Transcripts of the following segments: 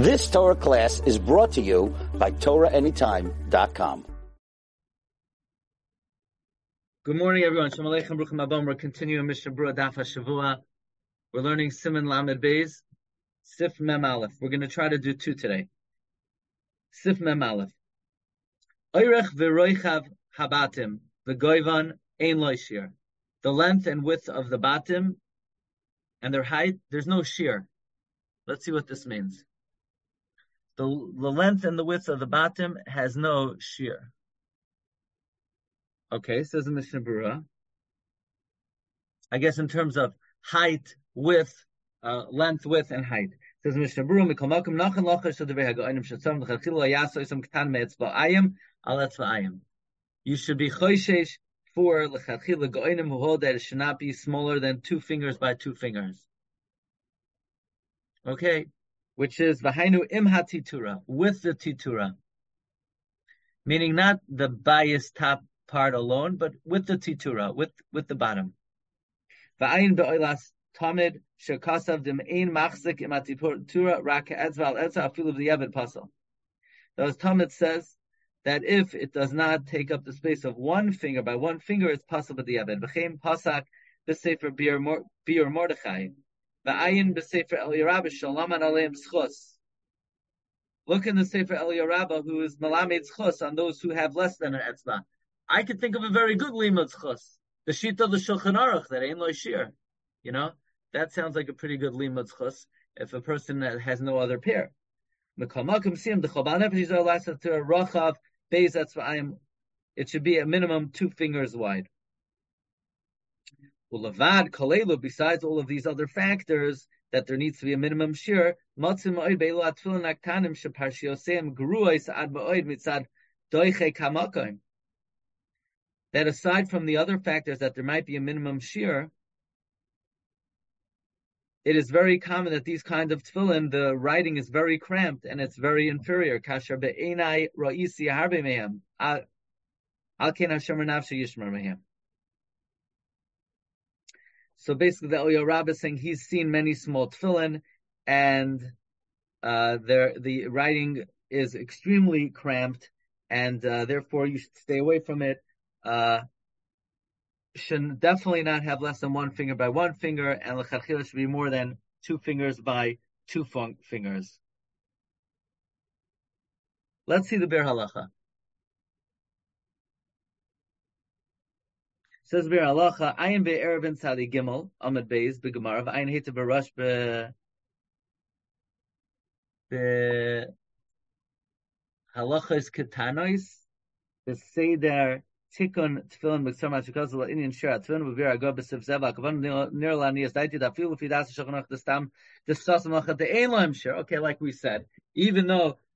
This Torah class is brought to you by TorahAnytime.com. Good morning, everyone. Shalom Aleichem, Bruchim Abom. We're continuing Mishnah Berurah Daf HaShavua. We're learning Siman Lamed Beis, Sif Mem Aleph. We're going to try to do two today. Sif Mem Aleph. Oirech v'roichav habatim v'goivan ein loishir. The length and width of the batim and their height, there's no shear. Let's see what this means. The, the length and the width of the batim has no shear. Okay, says the Mishnah Berurah. I guess in terms of height, width, uh, length, width, and height. Says Mishnah Berurah, "Mikol makom nachan lochash shadavei hagoinim shetzam l'chachil hayaso isam katan me'etzba ayim al etzba ayim." You should be choishesh for l'chachil hagoinim who hold that it should not be smaller than two fingers by two fingers. Okay, which is v'hainu im hatitura with the titura, meaning not the bias top part alone, but with the titura, with with the bottom. V'ayin be'oilas tamid shekasav dim ein machzik im titura rak etzval etza afilu v'yavad pasal. Thus Talmud says that if it does not take up the space of one finger by one finger, it's possible the yavad. V'chein pasak b'sefer bir Mordechai. V'ayin b'sefer Eliyah Rabbah shalaman aleim schos. Look in the Sefer Eliyah Rabbah, who is malamed schos on those who have less than an etzba. I could think of a very good limud chus. The sheet of the Shulchan Aruch that ain't lo shir. You know, that sounds like a pretty good limud chus if a person has no other pair. It should be a minimum two fingers wide. Ulavad kalelu. Besides all of these other factors, that there needs to be a minimum shear. Matzim oid beilu atfilin aktanim sheparshiosem gruois ad ba'oid mitzad doiche kamakoim that aside from the other factors that there might be a minimum shear, it is very common that these kinds of tefillin, the writing is very cramped and it's very inferior. Kasher be'enai ra'isi harbe mehem. Al ken hashemer nafshe yishmer mehem. So basically, the Eliyah Rabbah is saying he's seen many small tefillin, and uh, the writing is extremely cramped, and uh, therefore you should stay away from it uh, should definitely not have less than one finger by one finger, and lechatchila should be more than two fingers by two fingers. Let's see the Biur Halacha. Says Biur Halacha, Ayin be'erevin tzadi gimel, amid beis, be'gemarav, ayin heta b'rush be, be, halachas ketanois, the seder Tikkun tefillin b'ksar mashikos la inyan shira tefillin b'vir agor b'sif zeva kavan nir la niyas daiti da filu fidas shulchan aruch destam the ein lahem shir. Okay, like we said, even though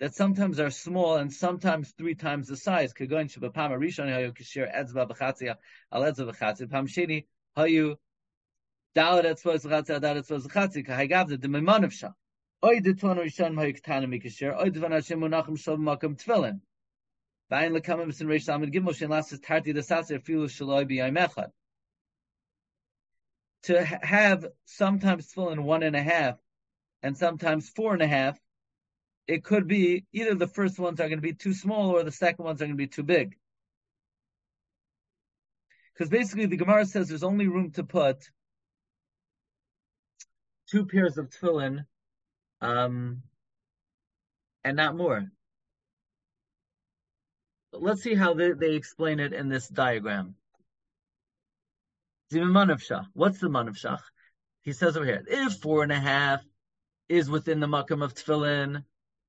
that sometimes are small and sometimes three times the size. Kagoin shabapam hayu b'chatzia al b'chatzia. Pam sheni hayu b'chatzia b'chatzia shah. Oy de rishon hayu. Oy makam lekamim b'sin reish gimel tarti filu shaloi to have sometimes tefillin one and a half and sometimes four and a half, it could be either the first ones are going to be too small or the second ones are going to be too big. Because basically the Gemara says there's only room to put two pairs of tefillin, um, and not more. But let's see how they, they explain it in this diagram. What's the manavshach? He says over here, if four and a half is within the makam of tefillin,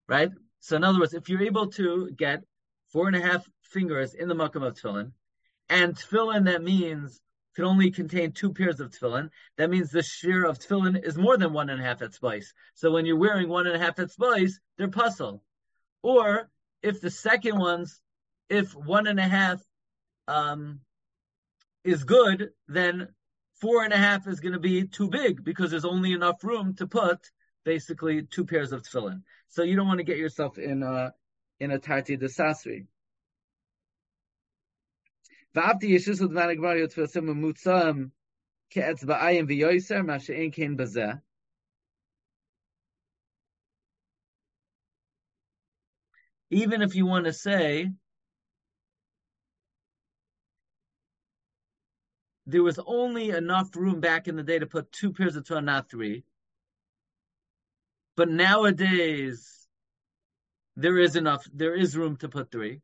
right? So in other words, if you're able to get four and a half fingers in the makam of tefillin, and tefillin that means can only contain two pairs of tefillin, that means the shear of tefillin is more than one and a half at spice. So when you're wearing one and a half at spice, they're puzzle. Or if the second ones, if one and a half um, is good, then four and a half is going to be too big because there's only enough room to put basically two pairs of tefillin. So you don't want to get yourself in a in a tarti desasri. Even if you want to say there was only enough room back in the day to put two pairs of Torah, not three. But nowadays, there is enough, there is room to put three.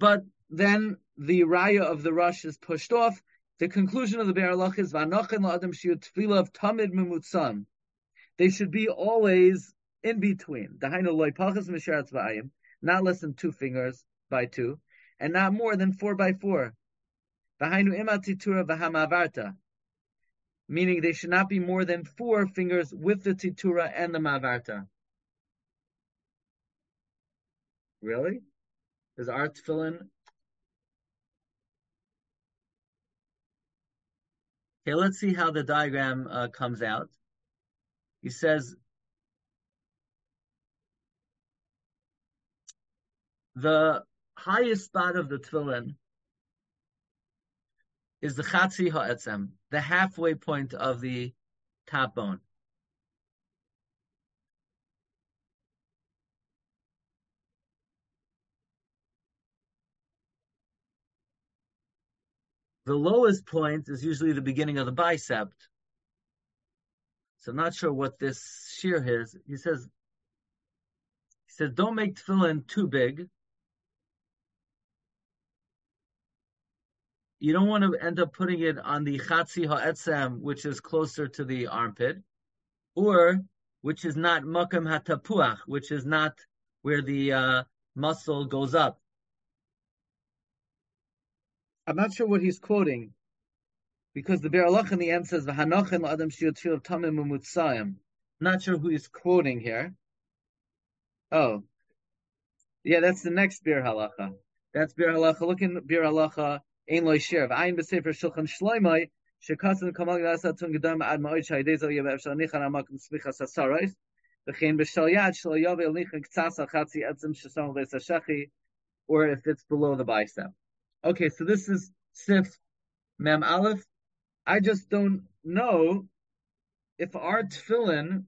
But then the raya of the rush is pushed off. The conclusion of the Be'er is V'anochin la'adam shiur tefillah of tamid memutzam. They should be always in between. Dahainu loy pachas misharatz v'ayim not less than two fingers by two, and not more than four by four. Meaning they should not be more than four fingers with the titura and the mavarta. Really? Is art fill in? Okay, let's see how the diagram uh, comes out. He says the highest spot of the tefillin is the chatzi ha'etzem, the halfway point of the top bone. The lowest point is usually the beginning of the bicep. So I'm not sure what this shear is. He says, he says, don't make tefillin too big. You don't want to end up putting it on the chatzi ha'etzem, which is closer to the armpit, or which is not makam hatapuach, which is not where the uh, muscle goes up. I'm not sure what he's quoting, because the Be'er in the end says v'hanochin adam shiyotzil tamim umutzayim. Not sure who he's quoting here. Oh, yeah, that's the next Biur Halacha. That's Biur Halacha. Look in Biur Halacha ein loy shir vayn besefer shulchan shloimay shekatzen kamal gasat tun gedam ad ma'od shaydei zo yev efshar nichan amak smicha sasarais v'chein b'shal yad shlo yavel nichan ktsas achatzi etzim shesam v'esashachi or if it's below the bicep. Okay, so this is Sif Mem Aleph. I just don't know if our tefillin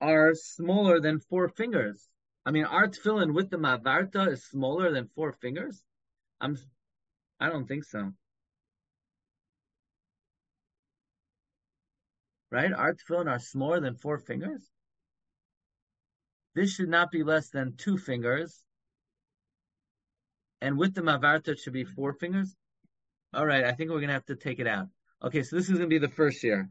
are smaller than four fingers. I mean, our tefillin with the mavarta is smaller than four fingers. I'm, I don't think so. Right? Our tefillin are smaller than four fingers. This should not be less than two fingers. And with the mavarta, it should be four fingers. All right, I think we're to have to take it out. Okay, so this is to be the first year.